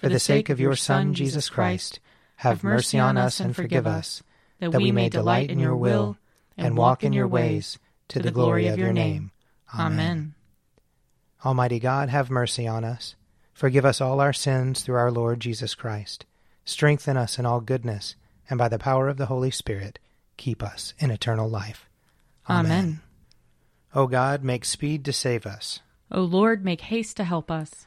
For the sake of your Son, Jesus Christ, have mercy on us and forgive us, that we may delight in your will and walk in your ways, to the glory of your name. Amen. Almighty God, have mercy on us. Forgive us all our sins through our Lord Jesus Christ. Strengthen us in all goodness, and by the power of the Holy Spirit, keep us in eternal life. Amen. O God, make speed to save us. O Lord, make haste to help us.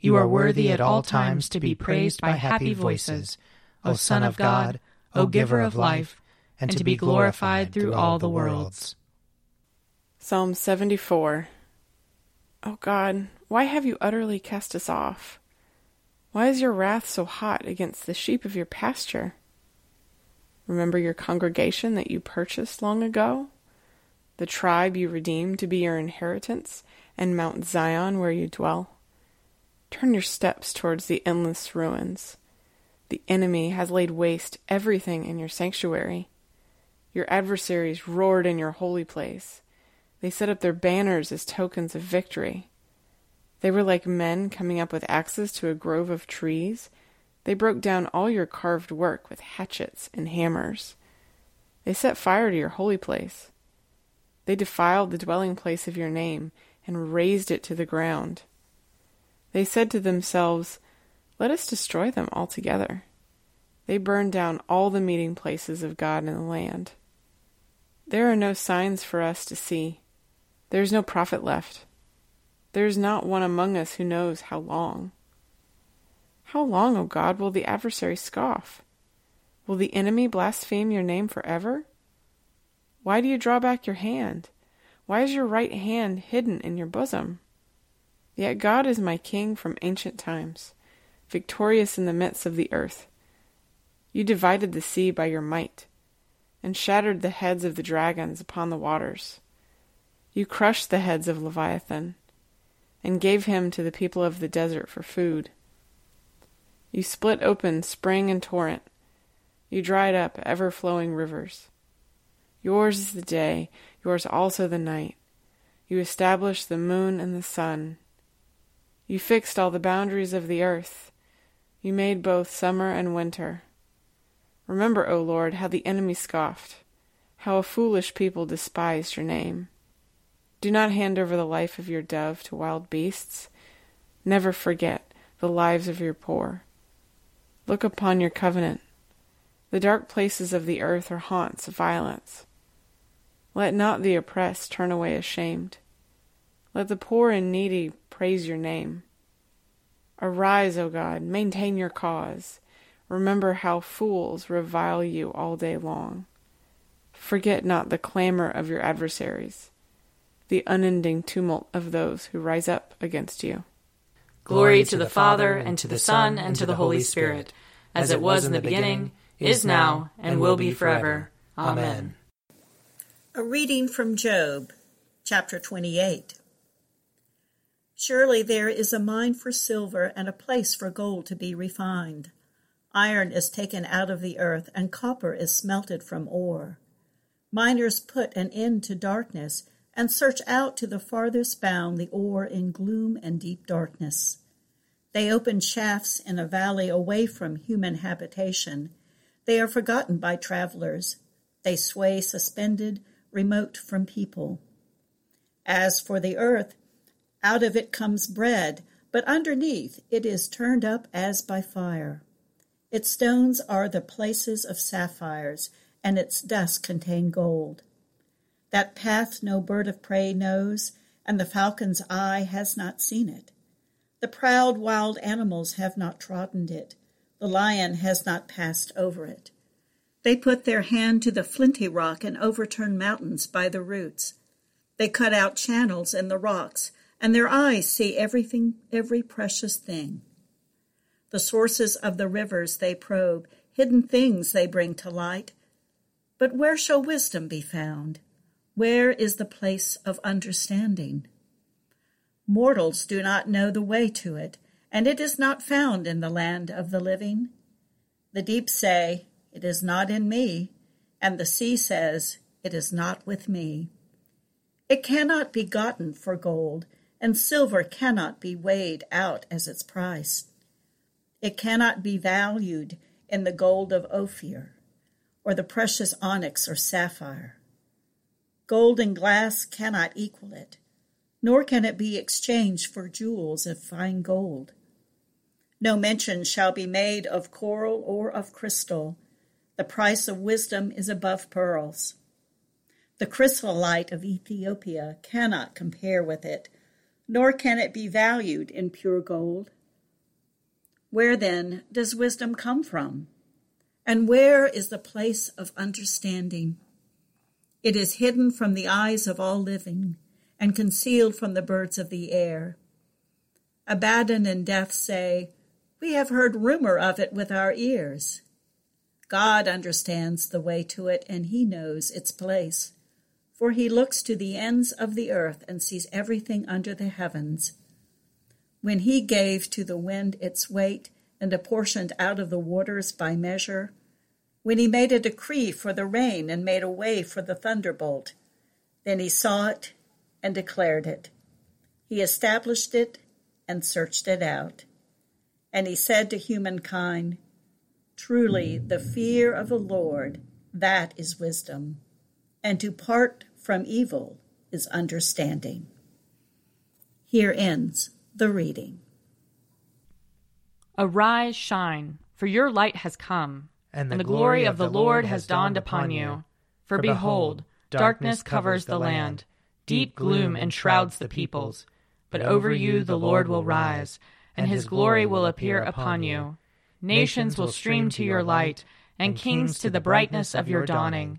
You are worthy at all times to be praised by happy voices, O Son of God, O Giver of life, and to be glorified through all the worlds. Psalm 74 O God, why have you utterly cast us off? Why is your wrath so hot against the sheep of your pasture? Remember your congregation that you purchased long ago, the tribe you redeemed to be your inheritance, and Mount Zion where you dwell. Turn your steps towards the endless ruins. The enemy has laid waste everything in your sanctuary. Your adversaries roared in your holy place. They set up their banners as tokens of victory. They were like men coming up with axes to a grove of trees. They broke down all your carved work with hatchets and hammers. They set fire to your holy place. They defiled the dwelling place of your name and razed it to the ground. They said to themselves, Let us destroy them altogether. They burned down all the meeting places of God in the land. There are no signs for us to see. There is no prophet left. There is not one among us who knows how long. How long, O God, will the adversary scoff? Will the enemy blaspheme your name forever? Why do you draw back your hand? Why is your right hand hidden in your bosom? Yet God is my King from ancient times, victorious in the midst of the earth. You divided the sea by your might, and shattered the heads of the dragons upon the waters. You crushed the heads of Leviathan, and gave him to the people of the desert for food. You split open spring and torrent. You dried up ever flowing rivers. Yours is the day, yours also the night. You established the moon and the sun. You fixed all the boundaries of the earth. You made both summer and winter. Remember, O Lord, how the enemy scoffed, how a foolish people despised your name. Do not hand over the life of your dove to wild beasts. Never forget the lives of your poor. Look upon your covenant. The dark places of the earth are haunts of violence. Let not the oppressed turn away ashamed. Let the poor and needy praise your name. Arise, O God, maintain your cause. Remember how fools revile you all day long. Forget not the clamor of your adversaries, the unending tumult of those who rise up against you. Glory to the Father, and to the Son, and to the Holy Spirit, as it was in the beginning, is now, and will be forever. Amen. A reading from Job, chapter 28. Surely there is a mine for silver and a place for gold to be refined. Iron is taken out of the earth, and copper is smelted from ore. Miners put an end to darkness and search out to the farthest bound the ore in gloom and deep darkness. They open shafts in a valley away from human habitation. They are forgotten by travelers. They sway suspended, remote from people. As for the earth, out of it comes bread, but underneath it is turned up as by fire. Its stones are the places of sapphires, and its dust contain gold. That path no bird of prey knows, and the falcon's eye has not seen it. The proud wild animals have not trodden it, the lion has not passed over it. They put their hand to the flinty rock and overturn mountains by the roots. They cut out channels in the rocks, and their eyes see everything, every precious thing. The sources of the rivers they probe, hidden things they bring to light. But where shall wisdom be found? Where is the place of understanding? Mortals do not know the way to it, and it is not found in the land of the living. The deep say, It is not in me, and the sea says, It is not with me. It cannot be gotten for gold, and silver cannot be weighed out as its price. It cannot be valued in the gold of Ophir, or the precious onyx or sapphire. Gold and glass cannot equal it, nor can it be exchanged for jewels of fine gold. No mention shall be made of coral or of crystal. The price of wisdom is above pearls. The chrysolite of Ethiopia cannot compare with it, nor can it be valued in pure gold. Where then does wisdom come from? And where is the place of understanding? It is hidden from the eyes of all living and concealed from the birds of the air. Abaddon and death say, We have heard rumor of it with our ears. God understands the way to it, and he knows its place. For he looks to the ends of the earth and sees everything under the heavens. When he gave to the wind its weight and apportioned out of the waters by measure, when he made a decree for the rain and made a way for the thunderbolt, then he saw it and declared it. He established it and searched it out. And he said to humankind, Truly, the fear of the Lord, that is wisdom, and to part from evil is understanding. Here ends the reading. Arise, shine, for your light has come, And the, and the glory of the Lord has dawned upon you. For behold, darkness covers the land, deep gloom enshrouds the peoples. But over you the Lord will rise, and his glory will appear upon you. Nations will stream to your light, and kings to the brightness of your dawning.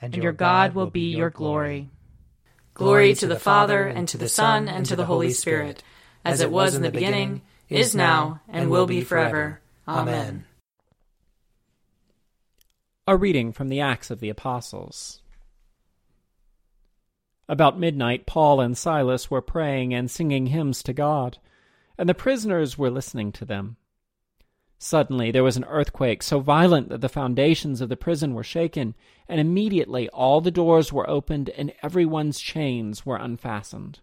and your God will be your glory. Glory to the Father, and to the Son, and to the Holy Spirit, as it was in the beginning, is now, and will be forever. Amen. A reading from the Acts of the Apostles. About midnight, Paul and Silas were praying and singing hymns to God, and the prisoners were listening to them. Suddenly there was an earthquake so violent that the foundations of the prison were shaken, and immediately all the doors were opened and everyone's chains were unfastened.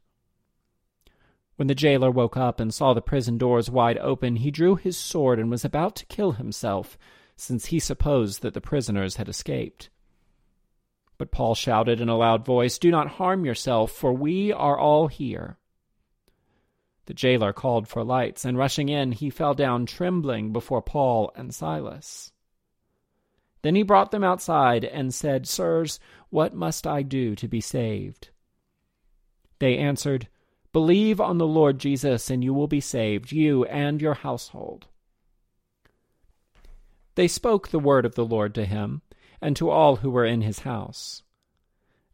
When the jailer woke up and saw the prison doors wide open, he drew his sword and was about to kill himself, since he supposed that the prisoners had escaped. But Paul shouted in a loud voice, Do not harm yourself, for we are all here. The jailer called for lights, and rushing in, he fell down trembling before Paul and Silas. Then he brought them outside and said, Sirs, what must I do to be saved? They answered, Believe on the Lord Jesus, and you will be saved, you and your household. They spoke the word of the Lord to him, and to all who were in his house.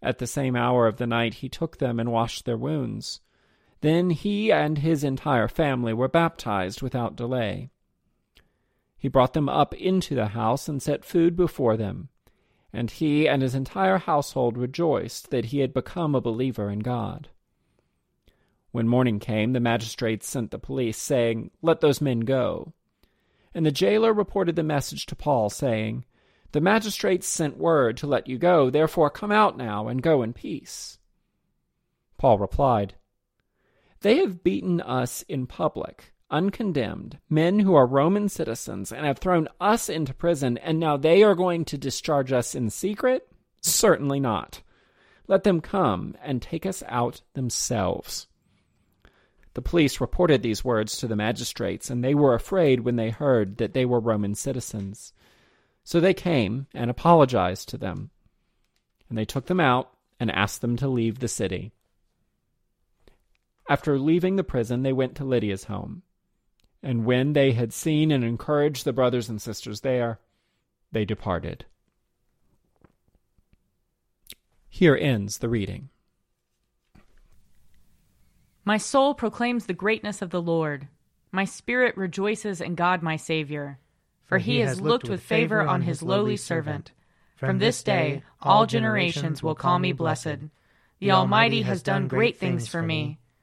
At the same hour of the night he took them and washed their wounds. Then he and his entire family were baptized without delay. He brought them up into the house and set food before them, and he and his entire household rejoiced that he had become a believer in God. When morning came, the magistrates sent the police, saying, Let those men go. And the jailer reported the message to Paul, saying, The magistrates sent word to let you go, therefore come out now and go in peace. Paul replied, They have beaten us in public, uncondemned, men who are Roman citizens, and have thrown us into prison, and now they are going to discharge us in secret? Certainly not. Let them come and take us out themselves. The police reported these words to the magistrates, and they were afraid when they heard that they were Roman citizens. So they came and apologized to them. And they took them out and asked them to leave the city. After leaving the prison, they went to Lydia's home. And when they had seen and encouraged the brothers and sisters there, they departed. Here ends the reading. My soul proclaims the greatness of the Lord. My spirit rejoices in God my Saviour. For he has looked with favor on his lowly servant. From this day all generations will call me blessed. The Almighty has done great things for me,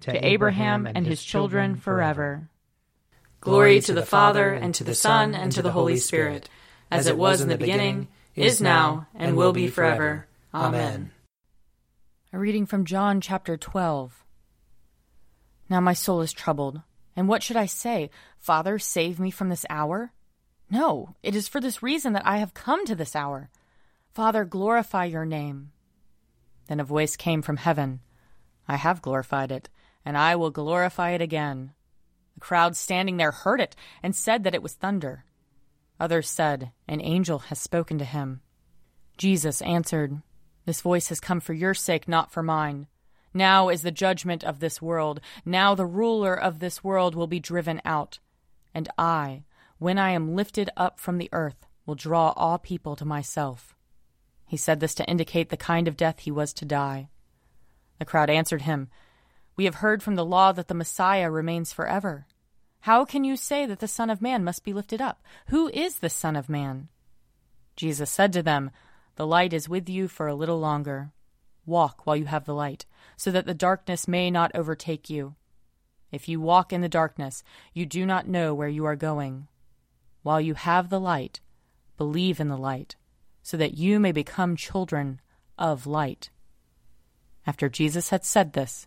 to Abraham and his children forever. Glory to the Father, and to the Son, and to the Holy Spirit, as it was in the beginning, is now, and will be forever. Amen. A reading from John chapter 12. Now my soul is troubled. And what should I say? Father, save me from this hour? No, it is for this reason that I have come to this hour. Father, glorify your name. Then a voice came from heaven I have glorified it, and I will glorify it again. The crowd standing there heard it and said that it was thunder. Others said, An angel has spoken to him. Jesus answered, This voice has come for your sake, not for mine. Now is the judgment of this world. Now the ruler of this world will be driven out. And I, when I am lifted up from the earth, will draw all people to myself. He said this to indicate the kind of death he was to die. The crowd answered him, We have heard from the law that the Messiah remains forever. How can you say that the Son of Man must be lifted up? Who is the Son of Man? Jesus said to them, The light is with you for a little longer. Walk while you have the light, so that the darkness may not overtake you. If you walk in the darkness, you do not know where you are going. While you have the light, believe in the light, so that you may become children of light. After Jesus had said this,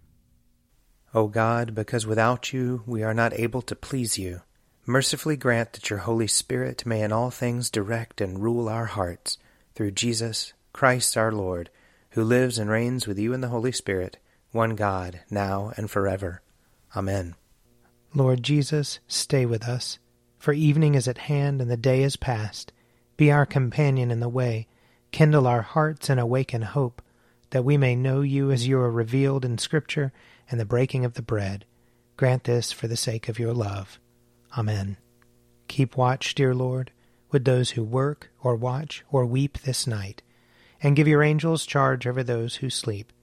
O God, because without you we are not able to please you, mercifully grant that your Holy Spirit may in all things direct and rule our hearts, through Jesus Christ our Lord, who lives and reigns with you in the Holy Spirit, one God, now and forever. Amen. Lord Jesus, stay with us, for evening is at hand and the day is past. Be our companion in the way, kindle our hearts and awaken hope, that we may know you as you are revealed in Scripture and the breaking of the bread. Grant this for the sake of your love. Amen. Keep watch, dear Lord, with those who work or watch or weep this night, and give your angels charge over those who sleep.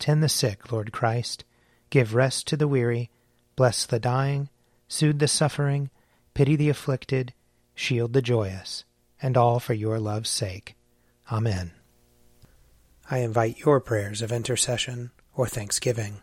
Tend the sick, Lord Christ. Give rest to the weary. Bless the dying. Soothe the suffering. Pity the afflicted. Shield the joyous. And all for your love's sake. Amen. I invite your prayers of intercession or thanksgiving.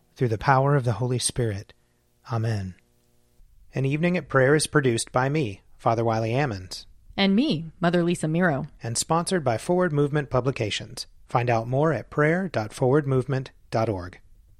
through the power of the Holy Spirit. Amen. An Evening at Prayer is produced by me, Father Wiley Ammons. And me, Mother Lisa Miro. And sponsored by Forward Movement Publications. Find out more at prayer.forwardmovement.org.